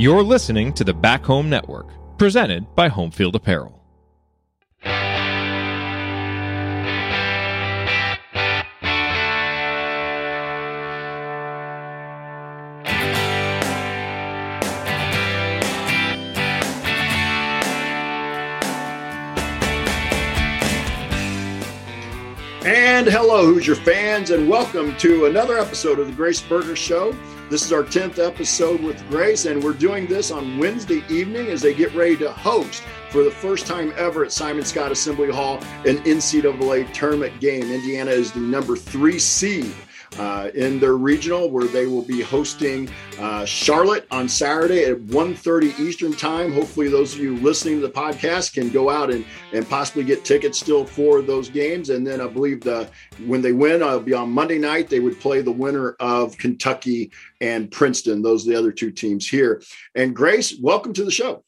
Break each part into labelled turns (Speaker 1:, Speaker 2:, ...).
Speaker 1: You're listening to the Back Home Network, presented by Homefield Apparel.
Speaker 2: And hello, Hoosier fans, and welcome to another episode of the Grace Berger Show. This is our 10th episode with Grace, and we're doing this on Wednesday evening as they get ready to host for the first time ever at Simon Skjodt Assembly Hall an NCAA tournament game. Indiana is the number three seed uh, in their regional where they will be hosting uh, Charlotte on Saturday at 1.30 Eastern time. Hopefully those of you listening to the podcast can go out and, and possibly get tickets still for those games. And then I believe the when they win, I'll be on Monday night. They would play the winner of Kentucky and Princeton. Those are the other two teams here. And Grace, welcome to the show.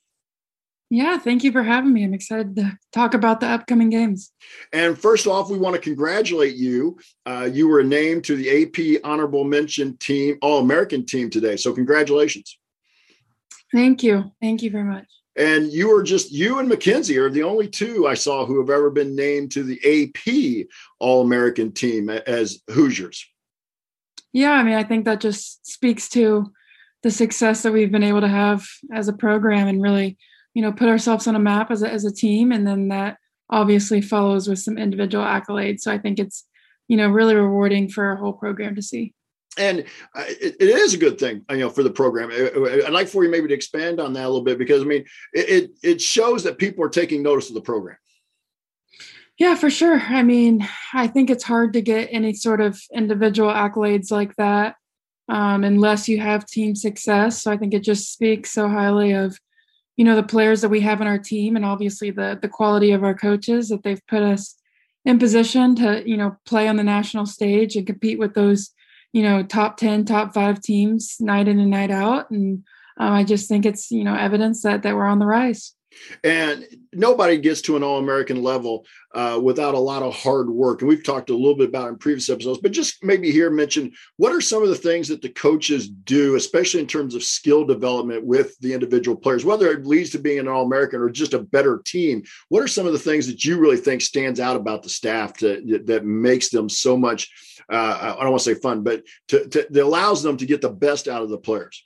Speaker 3: Yeah, thank you for having me. I'm excited to talk about the upcoming games.
Speaker 2: And first off, we want to congratulate you. Uh, you were named to the AP Honorable Mention Team, All American Team today. So, congratulations.
Speaker 3: Thank you. Thank you very much.
Speaker 2: And you are just, you and Mackenzie are the only two I saw who have ever been named to the AP All American Team as Hoosiers.
Speaker 3: Yeah, I mean, I think that just speaks to the success that we've been able to have as a program and really you know put ourselves on a map as a, as a team and then that obviously follows with some individual accolades. So i think it's you know really rewarding for our whole program to see.
Speaker 2: And uh, it, it is a good thing you know for the program. I'd like for you maybe to expand on that a little bit because i mean it, it shows that people are taking notice of the program.
Speaker 3: Yeah for sure. I mean i think it's hard to get any sort of individual accolades like that um, unless you have team success. So i think it just speaks so highly of you know the players that we have in our team and obviously the the quality of our coaches that they've put us in position to you know play on the national stage and compete with those you know top 10 top 5 teams night in and night out. And um, i just think it's you know evidence that that we're on the rise
Speaker 2: and nobody gets to an All American level uh, without a lot of hard work. And we've talked a little bit about in previous episodes, but just maybe here mention what are some of the things that the coaches do, especially in terms of skill development with the individual players, whether it leads to being an All American or just a better team. What are some of the things that you really think stands out about the staff to, that makes them so much? Uh, I don't want to say fun, but to, to, that allows them to get the best out of the players.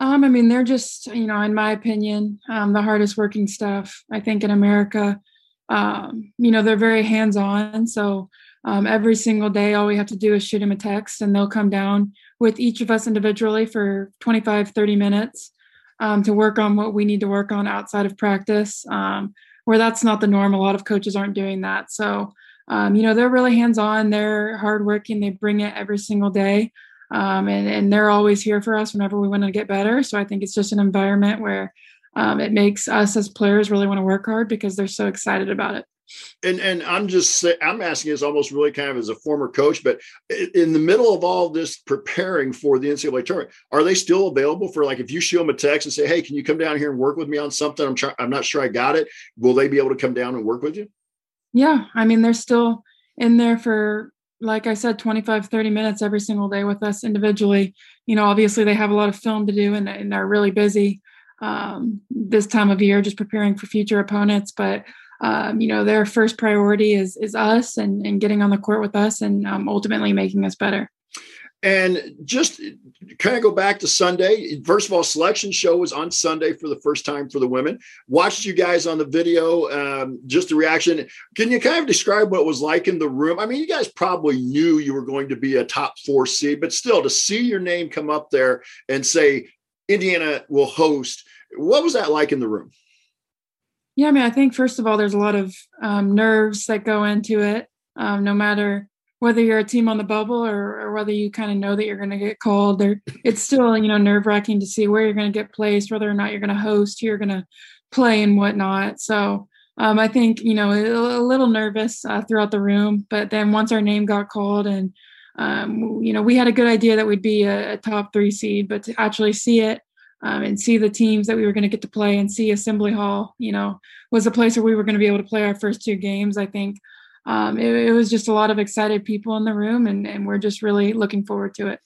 Speaker 3: Um, I mean, they're just, you know, in my opinion, um, the hardest working staff, I think, in America. Um, you know, they're very hands on. So um, every single day, all we have to do is shoot them a text and they'll come down with each of us individually for 25, 30 minutes um, to work on what we need to work on outside of practice, um, where that's not the norm. A lot of coaches aren't doing that. So, you know, they're really hands on, they're hardworking, they bring it every single day um, and, and they're always here for us whenever we want to get better. So I think it's just an environment where um, it makes us as players really want to work hard because they're so excited about it.
Speaker 2: And and I'm just I'm asking this almost really kind of as a former coach, but in the middle of all this preparing for the NCAA tournament, are they still available for like if you show them a text and say, "Hey, can you come down here and work with me on something? I'm trying. I'm not sure I got it." Will they be able to come down and work with you?
Speaker 3: Yeah, I mean they're still in there for like I said, 25, 30 minutes every single day with us individually. You know, obviously they have a lot of film to do and, and they're really busy um, this time of year, just preparing for future opponents. But, um, you know, their first priority is, is us and, and getting on the court with us and um, ultimately making us better.
Speaker 2: And just kind of go back to Sunday. First of all, selection show was on Sunday for the first time for the women. Watched you guys on the video, um, just the reaction. Can you kind of describe what it was like in the room? I mean, you guys probably knew you were going to be a top four seed, but still to see your name come up there and say Indiana will host, what was that like in the room?
Speaker 3: Yeah, I mean, I think first of all, there's a lot of um, nerves that go into it. Um, no matter whether you're a team on the bubble or, or whether you kind of know that you're going to get called it's still you know nerve wracking to see where you're going to get placed whether or not you're going to host who you're going to play and whatnot. So um, i think you know a, a little nervous uh, throughout the room but then once our name got called and um, you know we had a good idea that we'd be a, a top three seed but to actually see it um, and see the teams that we were going to get to play and see assembly hall you know was a place where we were going to be able to play our first two games i think um, it, it, was just a lot of excited people in the room, and, and we're just really looking forward to it.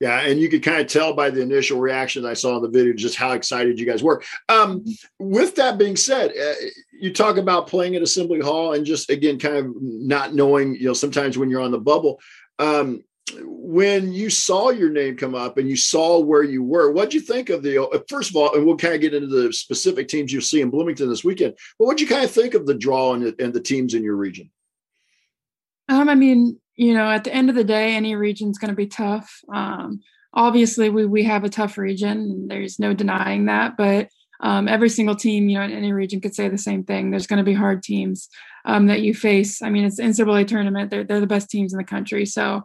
Speaker 2: Yeah, and you could kind of tell by the initial reactions I saw in the video just how excited you guys were. Um, mm-hmm. with that being said, uh, you talk about playing at Assembly Hall and just again kind of not knowing. You know, sometimes when you're on the bubble. Um, when you saw your name come up and you saw where you were, what'd you think of the uh, first of all, and we'll kind of get into the specific teams you see in Bloomington this weekend, but what'd you kind of think of the draw and the, and the teams in your region?
Speaker 3: Um, I mean, you know, at the end of the day, any region's going to be tough. Um, obviously, we we have a tough region. and There's no denying that. But um, every single team, you know, in any region could say the same thing. There's going to be hard teams um, that you face. I mean, it's the NCAA tournament. They're they're the best teams in the country. So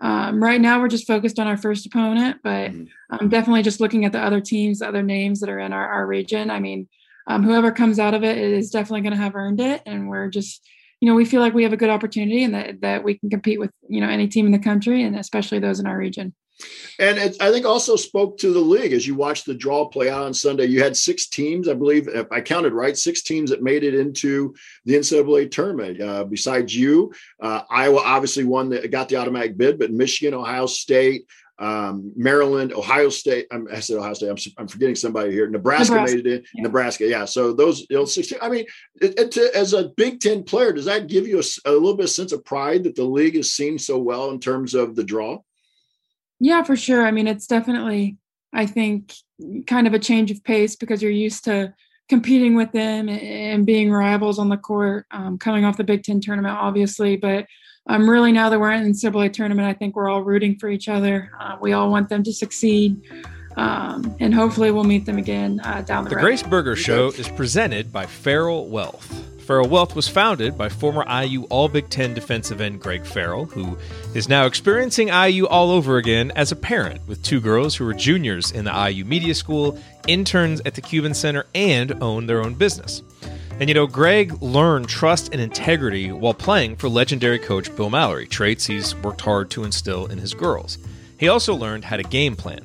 Speaker 3: um, right now, we're just focused on our first opponent, but mm-hmm. I'm definitely just looking at the other teams, the other names that are in our, our region. I mean, um, whoever comes out of it is definitely going to have earned it, and we're just you know, we feel like we have a good opportunity and that, that we can compete with, you know, any team in the country and especially those in our region.
Speaker 2: And it, I think also spoke to the league as you watched the draw play out on Sunday. You had six teams, I believe, if I counted right, six teams that made it into the NCAA tournament. Uh, besides you, uh, Iowa obviously won that got the automatic bid, but Michigan, Ohio State, um, Maryland, Ohio State. I'm, I said Ohio State. I'm, I'm forgetting somebody here. Nebraska, Nebraska. made it in. Yeah. Nebraska, yeah. So those, you know, 16, I mean, it, it, to, as a Big Ten player, does that give you a, a, little bit of sense of pride that the league is seen so well in terms of the draw?
Speaker 3: Yeah, for sure. I mean, it's definitely, I think, kind of a change of pace because you're used to competing with them and being rivals on the court, um, coming off the Big Ten tournament, obviously, but um, really now that we're in the NCAA tournament, I think we're all rooting for each other. Uh, we all want them to succeed. Um, and hopefully we'll meet them again uh, down the,
Speaker 1: the
Speaker 3: road.
Speaker 1: The Grace Berger Show is presented by Farrall Wealth. Farrall Wealth was founded by former IU All Big Ten defensive end Greg Farrall, who is now experiencing IU all over again as a parent with two girls who are juniors in the IU Media School, interns at the Cuban Center, and own their own business. And you know, Greg learned trust and integrity while playing for legendary coach Bill Mallory, traits he's worked hard to instill in his girls. He also learned how to game plan.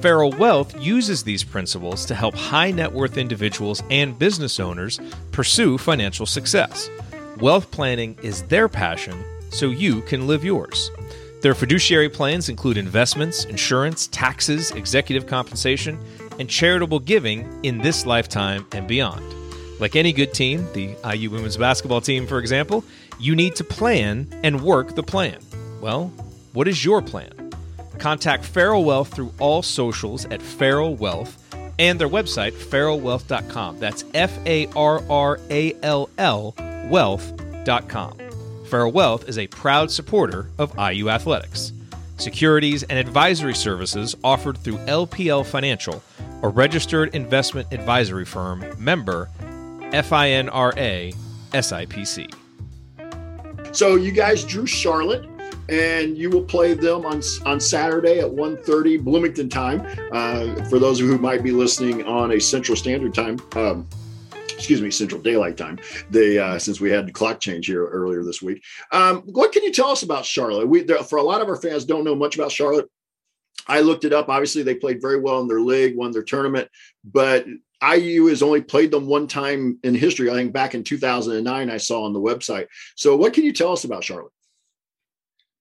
Speaker 1: Farrall Wealth uses these principles to help high net worth individuals and business owners pursue financial success. Wealth planning is their passion, so you can live yours. Their fiduciary plans include investments, insurance, taxes, executive compensation, and charitable giving in this lifetime and beyond. Like any good team, the IU women's basketball team, for example, you need to plan and work the plan. Well, what is your plan? Contact Farrall Wealth through all socials at Farrall Wealth and their website, farrallwealth.com. That's F A R R A L L wealth.com. Farrall Wealth is a proud supporter of IU athletics. Securities and advisory services offered through LPL Financial, a registered investment advisory firm member FINRA SIPC.
Speaker 2: So you guys drew Charlotte and you will play them on on Saturday at 1:30 Bloomington time. Uh, for those of who might be listening on a Central Standard Time, um, excuse me, Central Daylight Time. They uh, since we had the clock change here earlier this week. Um, what can you tell us about Charlotte? We there, for a lot of our fans don't know much about Charlotte. I looked it up. Obviously, they played very well in their league, won their tournament, but IU has only played them one time in history. I think back in 2009, I saw on the website. So, what can you tell us about Charlotte?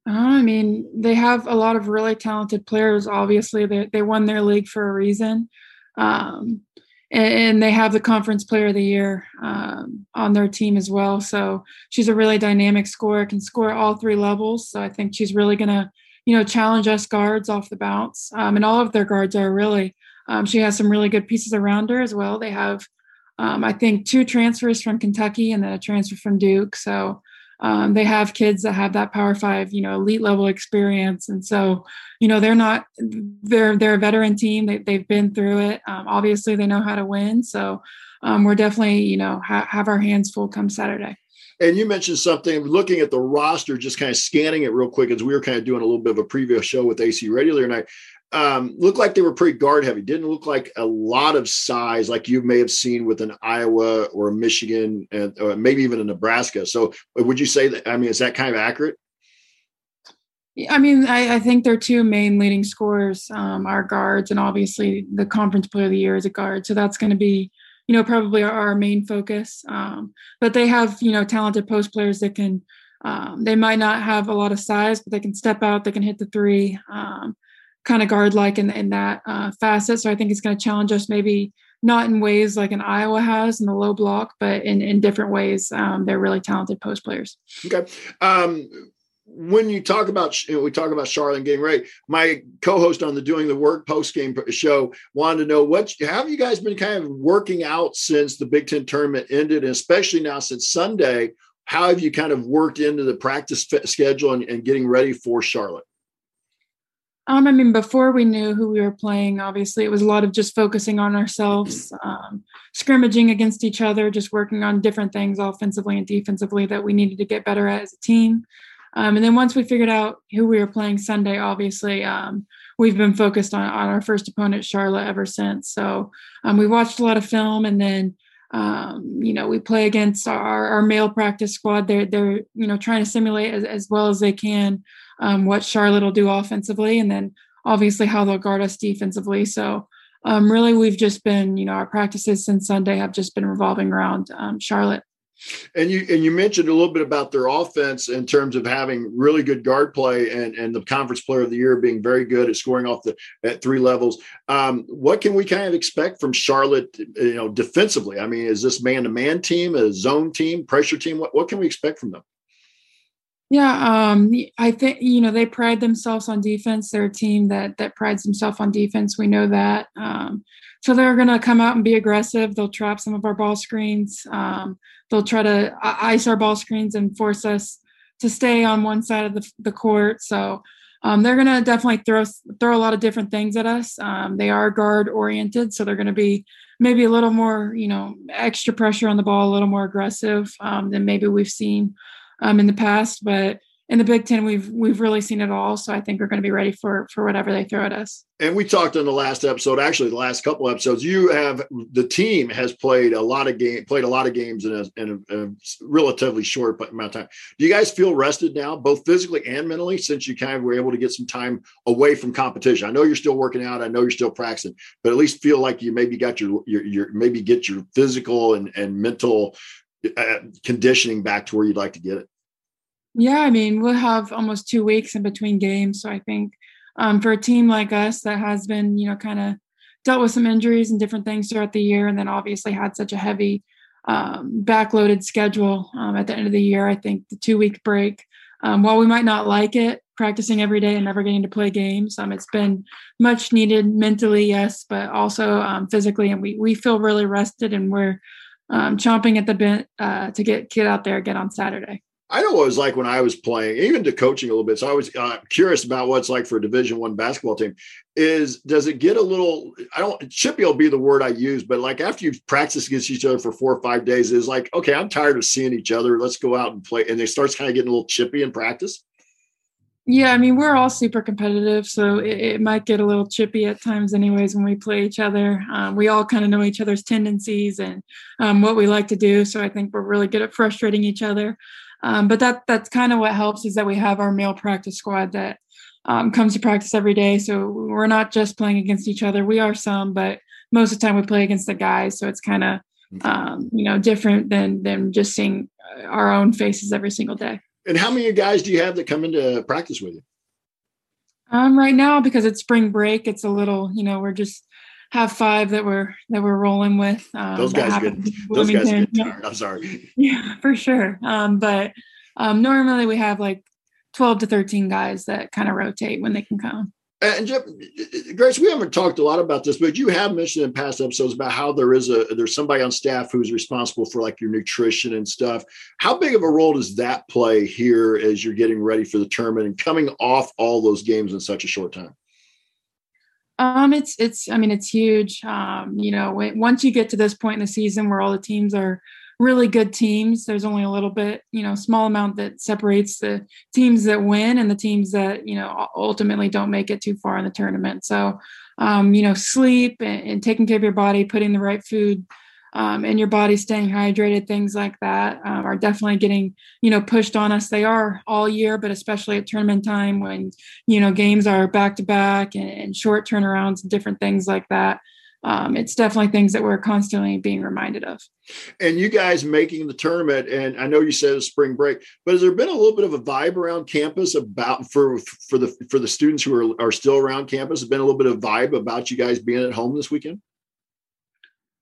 Speaker 3: I mean, they have a lot of really talented players. Obviously, they they won their league for a reason, um, and, and, they have the conference player of the year um, on their team as well. So she's a really dynamic scorer, can score all three levels. So I think she's really going to, you know, challenge us guards off the bounce. Um, and all of their guards are really um, she has some really good pieces around her as well. They have, um, I think, two transfers from Kentucky and then a transfer from Duke. So um, they have kids that have that Power Five, you know, elite level experience, and so you know they're not they're they're a veteran team. They they've been through it. Um, obviously, they know how to win. So um, we're definitely you know ha- have our hands full come Saturday.
Speaker 2: And you mentioned something looking at the roster, just kind of scanning it real quick as we were kind of doing a little bit of a previous show with AC Radio the night um, looked like they were pretty guard heavy. Didn't look like a lot of size like you may have seen with an Iowa or a Michigan and or maybe even a Nebraska. So would you say that? I mean, is that kind of accurate?
Speaker 3: I mean, I, I think their two main leading scorers um, are guards, and obviously the conference player of the year is a guard. So that's going to be, you know, probably our, our main focus. Um, but they have, you know, talented post players that can. Um, they might not have a lot of size, but they can step out. They can hit the three. Um, kind of guard like in, in that uh, facet. So I think it's going to challenge us maybe not in ways like an Iowa has in the low block, but in, in different ways. Um, they're really talented post players.
Speaker 2: Okay. Um, when you talk about you know, we talk about Charlotte getting ready, my co-host on the Doing the Work post game show wanted to know what have you guys been kind of working out since the Big Ten tournament ended, and especially now since Sunday. How have you kind of worked into the practice schedule and, and getting ready for Charlotte?
Speaker 3: Um, I mean, before we knew who we were playing, obviously it was a lot of just focusing on ourselves, um, scrimmaging against each other, just working on different things offensively and defensively that we needed to get better at as a team. Um, and then once we figured out who we were playing Sunday, obviously um, we've been focused on, on our first opponent, Charlotte, ever since. So um, we watched a lot of film, and then um, you know we play against our, our male practice squad. They're they're you know trying to simulate as, as well as they can um, what Charlotte will do offensively, and then obviously how they'll guard us defensively. So um, really, we've just been, you know, our practices since Sunday have just been revolving around um, Charlotte.
Speaker 2: And you and you mentioned a little bit about their offense in terms of having really good guard play and, and the conference player of the year being very good at scoring off the at three levels. Um, what can we kind of expect from Charlotte, you know, defensively? I mean, is this man to man team, a zone team, pressure team? What what can we expect from them?
Speaker 3: Yeah, um, I think you know they pride themselves on defense. They're a team that that prides themselves on defense. We know that. Um, so they're going to come out and be aggressive. They'll trap some of our ball screens. Um, they'll try to ice our ball screens and force us to stay on one side of the, the court. So um, they're going to definitely throw throw a lot of different things at us. Um, they are guard oriented, so they're going to be maybe a little more, you know, extra pressure on the ball, a little more aggressive um, than maybe we've seen um, in the past. But in the Big Ten, we've we've really seen it all. So I think we're going to be ready for for whatever they throw at us.
Speaker 2: And we talked in the last episode, actually the last couple episodes. You have the team has played a lot of game, played a lot of games in a, in a, a relatively short amount of time. Do you guys feel rested now, both physically and mentally, since you kind of were able to get some time away from competition? I know you're still working out. I know you're still practicing, but at least feel like you maybe got your your, your maybe get your physical and and mental uh, conditioning back to where you'd like to get it.
Speaker 3: Yeah, I mean, we'll have almost two weeks in between games. So I think um, for a team like us that has been, you know, kind of dealt with some injuries and different things throughout the year, and then obviously had such a heavy um, backloaded schedule um, at the end of the year, I think the two week break, um, while we might not like it, practicing every day and never getting to play games, um, it's been much needed mentally, yes, but also um, physically. And we, we feel really rested and we're chomping at the bit uh, to get, get out there again on Saturday.
Speaker 2: I know what it was like when I was playing, even to coaching a little bit. So I was uh, curious about what it's like for a Division One basketball team. Is does it get a little? I don't chippy will be the word I use, but like after you've practiced against each other for four or five days, is like okay, I'm tired of seeing each other. Let's go out and play. And they starts kind of getting a little chippy in practice.
Speaker 3: Yeah, I mean we're all super competitive, so it, it might get a little chippy at times, anyways, when we play each other. Um, we all kind of know each other's tendencies and um, what we like to do, so I think we're really good at frustrating each other. Um, but that that's kind of what helps is that we have our male practice squad that um, comes to practice every day. So we're not just playing against each other. We are some, but most of the time we play against the guys. So it's kind of um, you know different than than just seeing our own faces every single day.
Speaker 2: And how many guys do you have that come into practice with you?
Speaker 3: Um, right now, because it's spring break, it's a little, you know, we're just have five that we're that we're rolling with.
Speaker 2: Um, those guys get those guys tired. I'm sorry.
Speaker 3: Yeah, for sure. Um, but um, normally we have like 12 to 13 guys that kind of rotate when they can come.
Speaker 2: And Jeff, Grace, we haven't talked a lot about this, but you have mentioned in past episodes about how there is a there's somebody on staff who's responsible for like your nutrition and stuff. How big of a role does that play here as you're getting ready for the tournament and coming off all those games in such a short time?
Speaker 3: Um, it's it's I mean it's huge. Um, you know, once you get to this point in the season where all the teams are really good teams, there's only a little bit, you know, small amount that separates the teams that win and the teams that you know ultimately don't make it too far in the tournament. So, um, you know, sleep and, and taking care of your body, putting the right food um, and your body staying hydrated, things like that um, are definitely getting, you know, pushed on us. They are all year, but especially at tournament time when, you know, games are back to back and short turnarounds and different things like that. um, it's definitely things that we're constantly being reminded of.
Speaker 2: And you guys making the tournament, and I know you said spring break, but has there been a little bit of a vibe around campus about for for the for the students who are, are still around campus? Has been a little bit of vibe about you guys being at home this weekend?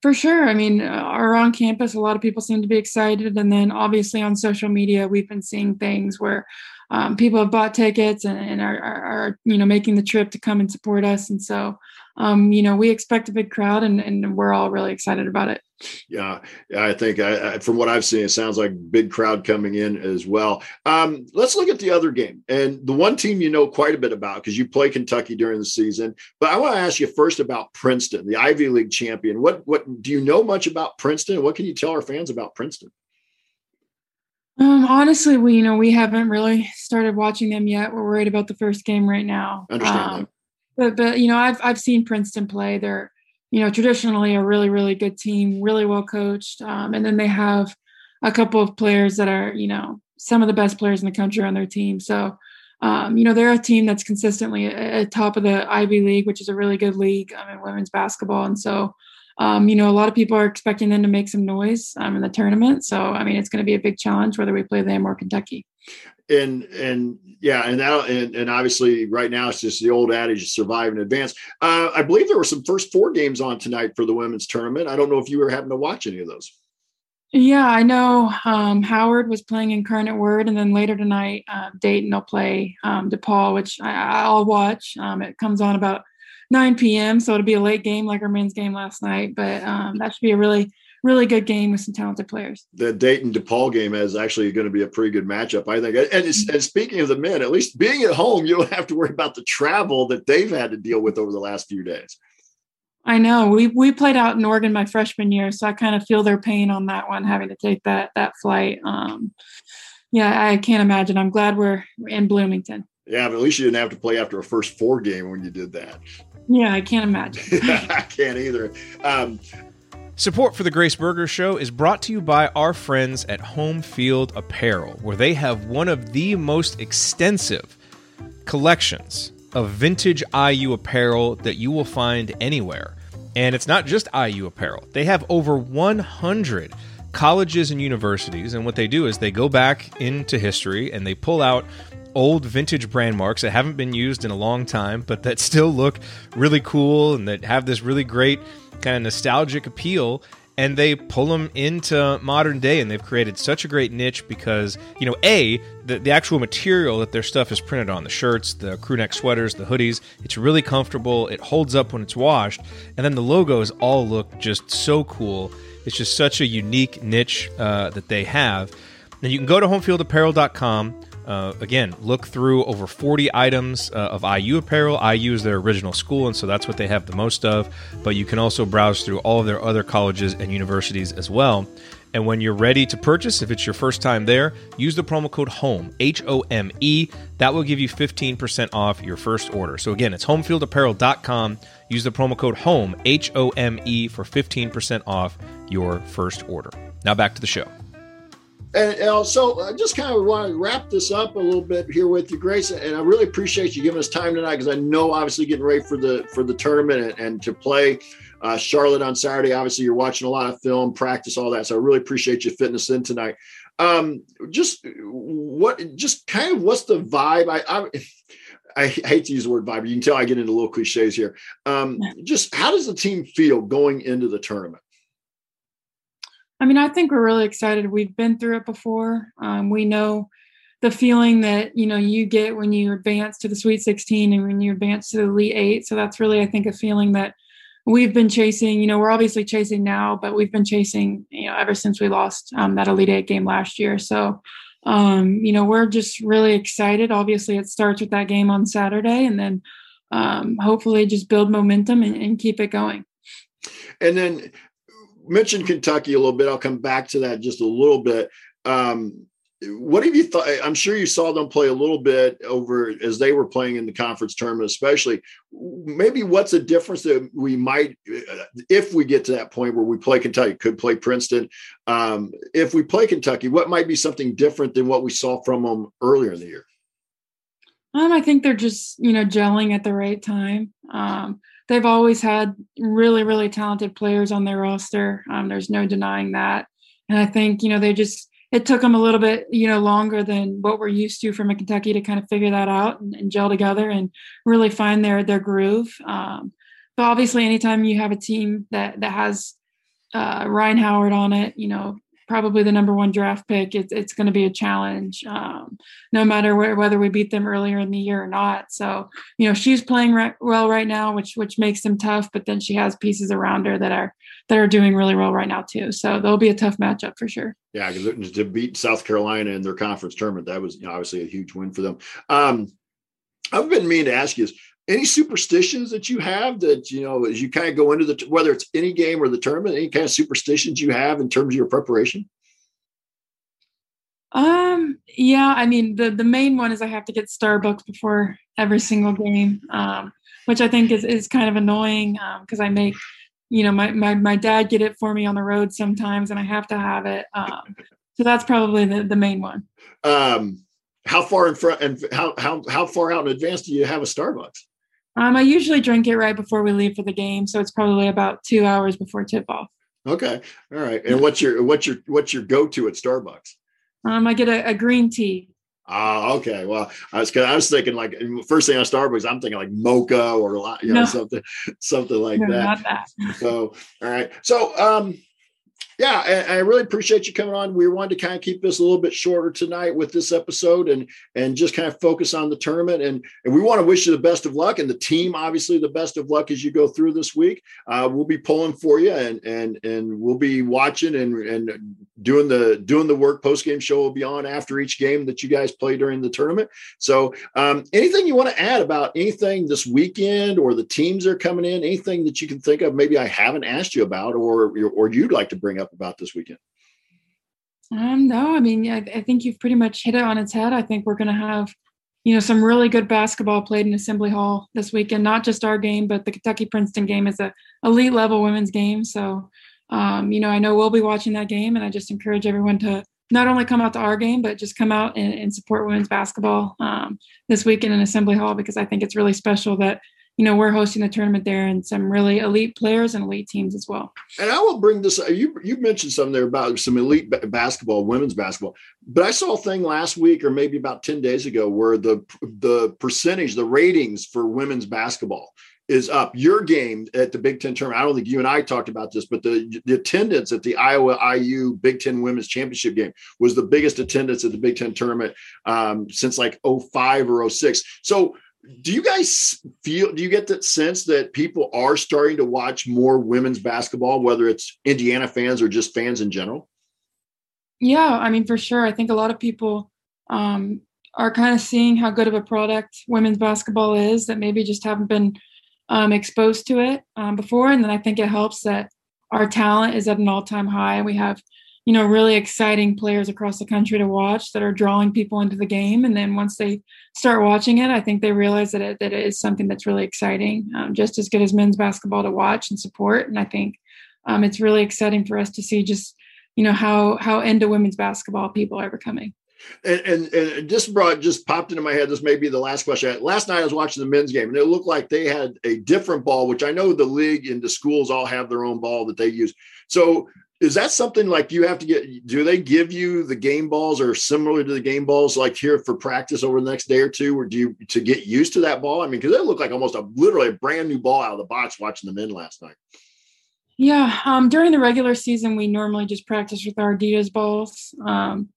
Speaker 3: For sure. I mean, uh, around campus, a lot of people seem to be excited, and then obviously on social media, we've been seeing things where um, people have bought tickets and, and are, are, are, you know making the trip to come and support us. And so um, you know we expect a big crowd and, and we're all really excited about it.
Speaker 2: Yeah i think I, I, from what i've seen it sounds like big crowd coming in as well. Um, let's look at the other game and the one team you know quite a bit about because you play kentucky during the season. But i want to ask you first about princeton the ivy league champion. What what do you know much about princeton? What can you tell our fans about princeton
Speaker 3: um, honestly, we you know we haven't really started watching them yet. We're worried about the first game right now.
Speaker 2: Understand um.
Speaker 3: But but you know I've I've seen Princeton play. They're you know traditionally a really really good team, really well coached, um, and then they have a couple of players that are you know some of the best players in the country on their team. So um, you know they're a team that's consistently at top of the Ivy League, which is a really good league um, in women's basketball, and so um, you know, a lot of people are expecting them to make some noise um, in the tournament. So, I mean, it's going to be a big challenge whether we play them or Kentucky.
Speaker 2: And and yeah, and that and, and obviously right now it's just the old adage: survive and advance. Uh, I believe there were some first four games on tonight for the women's tournament. I don't know if you were having to watch any of those.
Speaker 3: Yeah, I know um, Howard was playing Incarnate Word, and then later tonight, uh, Dayton will play um, DePaul, which I, will watch. Um, it comes on about 9 p.m. So it'll be a late game like our men's game last night. But um, that should be a really, really good game with some talented players.
Speaker 2: The Dayton DePaul game is actually going to be a pretty good matchup, I think. And, and speaking of the men, at least being at home, you don't have to worry about the travel that they've had to deal with over the last few days.
Speaker 3: I know we we played out in Oregon my freshman year, so I kind of feel their pain on that one, having to take that that flight. Um, yeah, I can't imagine. I'm glad we're in Bloomington.
Speaker 2: Yeah, but at least you didn't have to play after a first four game when you did that.
Speaker 3: Yeah, I can't imagine.
Speaker 2: I can't either. Um,
Speaker 1: Support for the Grace Berger Show is brought to you by our friends at Home Field Apparel, where they have one of the most extensive collections of vintage IU apparel that you will find anywhere. And it's not just IU apparel, they have over 100 colleges and universities. And what they do is they go back into history and they pull out old vintage brand marks that haven't been used in a long time, but that still look really cool and that have this really great kind of nostalgic appeal. And they pull them into modern day, and they've created such a great niche because, you know, A, the, the actual material that their stuff is printed on the shirts, the crew neck sweaters, the hoodies it's really comfortable, it holds up when it's washed, and then the logos all look just so cool. It's just such a unique niche uh, that they have. And you can go to homefieldapparel.com uh, again, look through over 40 items uh, of IU apparel. IU is their original school, and so that's what they have the most of. But you can also browse through all of their other colleges and universities as well. And when you're ready to purchase, if it's your first time there, use the promo code HOME, H O M E. That will give you 15% off your first order. So again, it's homefieldapparel.com. Use the promo code HOME, H O M E, for 15% off your first order. Now back to the show.
Speaker 2: And, and so I just kind of want to wrap this up a little bit here with you, Grace. And I really appreciate you giving us time tonight because I know obviously getting ready for the for the tournament and, and to play uh, Charlotte on Saturday. Obviously, you're watching a lot of film, practice, all that. So I really appreciate you fitting us in tonight. Um, just what, just kind of what's the vibe? I, I I hate to use the word vibe. You can tell I get into little cliches here. Um, just how does the team feel going into the tournament?
Speaker 3: I mean, I think we're really excited. We've been through it before. Um, we know the feeling that you know you get when you advance to the Sweet 16 and when you advance to the Elite Eight. So that's really, I think, a feeling that we've been chasing. You know, we're obviously chasing now, but we've been chasing you know ever since we lost um, that Elite Eight game last year. So um, you know, we're just really excited. Obviously, it starts with that game on Saturday, and then um, hopefully just build momentum and, and keep it going.
Speaker 2: And then mentioned Kentucky a little bit. I'll come back to that just a little bit. Um, what have you thought? I'm sure you saw them play a little bit over as they were playing in the conference tournament, especially. Maybe what's a difference that we might, if we get to that point where we play Kentucky, could play Princeton. Um, if we play Kentucky, what might be something different than what we saw from them earlier in the year?
Speaker 3: Um, I think they're just you know gelling at the right time. Um, they've always had really really talented players on their roster. Um, there's no denying that, and I think you know they just it took them a little bit you know longer than what we're used to from a Kentucky to kind of figure that out and, and gel together and really find their their groove. Um, but obviously, anytime you have a team that that has uh, Rhyne Howard on it, you know, probably the number one draft pick, it's, it's going to be a challenge, um, no matter where, whether we beat them earlier in the year or not. So, you know, she's playing well right now, which which makes them tough. But then she has pieces around her that are that are doing really well right now too. So they'll be a tough matchup for sure.
Speaker 2: Yeah, because to beat South Carolina in their conference tournament, that was you know, obviously a huge win for them. Um, I've been meaning to ask you is any superstitions that you have that you know as you kind of go into the whether it's any game or the tournament any kind of superstitions you have in terms of your preparation?
Speaker 3: Um yeah i mean the the main one is i have to get starbucks before every single game um which i think is is kind of annoying because um, i make you know my, my my dad get it for me on the road sometimes and i have to have it um so that's probably the, the main one.
Speaker 2: Um how far in front and how how how far out in advance do you have a starbucks
Speaker 3: um, I usually drink it right before we leave for the game, so it's probably about two hours before tip off.
Speaker 2: Okay, all right. And what's your what's your what's your go to at Starbucks?
Speaker 3: Um, I get a, a green tea.
Speaker 2: Ah, okay. Well, I was I was thinking like first thing on Starbucks, I'm thinking like mocha or you know no. something something like
Speaker 3: no,
Speaker 2: that.
Speaker 3: Not that.
Speaker 2: so, all right. So, um, yeah, I, I, really appreciate you coming on. We wanted to kind of keep this a little bit shorter tonight with this episode and and just kind of focus on the tournament. And, and we want to wish you the best of luck and the team, obviously, the best of luck as you go through this week. Uh, we'll be pulling for you and and and we'll be watching and and doing the doing the work. Post game show will be on after each game that you guys play during the tournament. So, um, anything you want to add about anything this weekend or the teams that are coming in? Anything that you can think of? Maybe I haven't asked you about or or you'd like to bring up about this weekend?
Speaker 3: Um, no, I mean, I, I think you've pretty much hit it on its head. I think we're going to have, you know, some really good basketball played in Assembly Hall this weekend. Not just our game, but the Kentucky Princeton game is a elite level women's game. So, um, you know, I know we'll be watching that game, and I just encourage everyone to not only come out to our game, but just come out and, and support women's basketball um, this weekend in Assembly Hall because I think it's really special that you know we're hosting the tournament there and some really elite players and elite teams as well
Speaker 2: and i will bring this you you mentioned something there about some elite basketball women's basketball but i saw a thing last week or maybe about 10 days ago where the the percentage the ratings for women's basketball is up. Your game at the Big Ten tournament, I don't think you and I talked about this, but the, the attendance at the Iowa IU Big Ten Women's Championship game was the biggest attendance at the Big Ten tournament um, since like 05 or 06. So do you guys feel do you get that sense that people are starting to watch more women's basketball whether it's indiana fans or just fans in general?
Speaker 3: Yeah i mean for sure. I think a lot of people um, are kind of seeing how good of a product women's basketball is that maybe just haven't been um, exposed to it um, before. And then i think it helps that our talent is at an all-time high. And we have you know really exciting players across the country to watch that are drawing people into the game and then once they start watching it i think they realize that it, that it is something that's really exciting um, just as good as men's basketball to watch and support and i think um, it's really exciting for us to see just you know how how into women's basketball people are becoming
Speaker 2: and, and, and just brought just popped into my head. This may be the last question. Last night I was watching the men's game, and it looked like they had a different ball, which I know the league and the schools all have their own ball that they use. So is that something like you have to get do they give you the game balls or similar to the game balls like here for practice over the next day or two or do you to get used to that ball? I mean because it looked like almost a literally a brand new ball out of the box watching the men last night.
Speaker 3: Yeah um, during the regular season we normally just practice with our adidas balls um,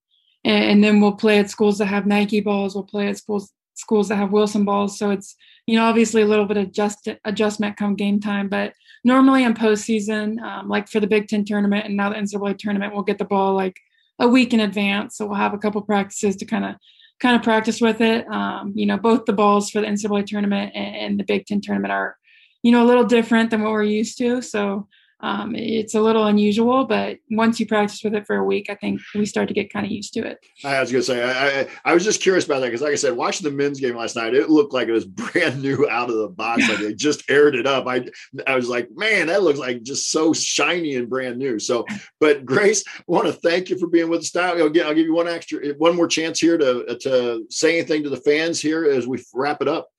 Speaker 3: and, and, then we'll play at schools that have nike balls we'll play at schools schools that have wilson balls so it's you know obviously a little bit of adjust, adjustment come game time but normally in postseason, um, like for the Big Ten tournament and now the NCAA tournament, we'll get the ball like a week in advance. So we'll have a couple practices to kind of kind of practice with it. Um, you know, both the balls for the NCAA tournament and, and, the Big Ten tournament are, you know, a little different than what we're used to. So um, it's a little unusual, but once you practice with it for a week, I think we start to get kind of used to it.
Speaker 2: I was going to say, I, I, I, was just curious about that because, like I said, watching the men's game last night, it looked like it was brand new out of the box. like they just aired it up. I, I was like, man, that looks like just so shiny and brand new. So, but Grace, I want to thank you for being with us. Now, I'll give you one extra, one more chance here to to say anything to the fans here as we wrap it up.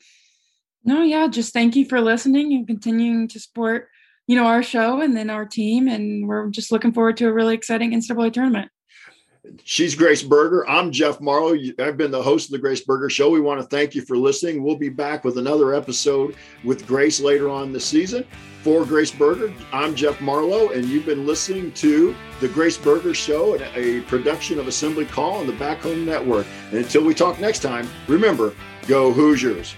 Speaker 3: No, yeah, just thank you for listening and continuing to support you know, our show and then our team. And we're just looking forward to a really exciting NCAA tournament.
Speaker 2: She's Grace Berger. I'm Jeff Marlow. I've been the host of the Grace Berger Show. We want to thank you for listening. We'll be back with another episode with Grace later on this season. For Grace Berger, I'm Jeff Marlow, and you've been listening to the Grace Berger Show, a production of Assembly Call on the Back Home Network. And until we talk next time, remember, go Hoosiers.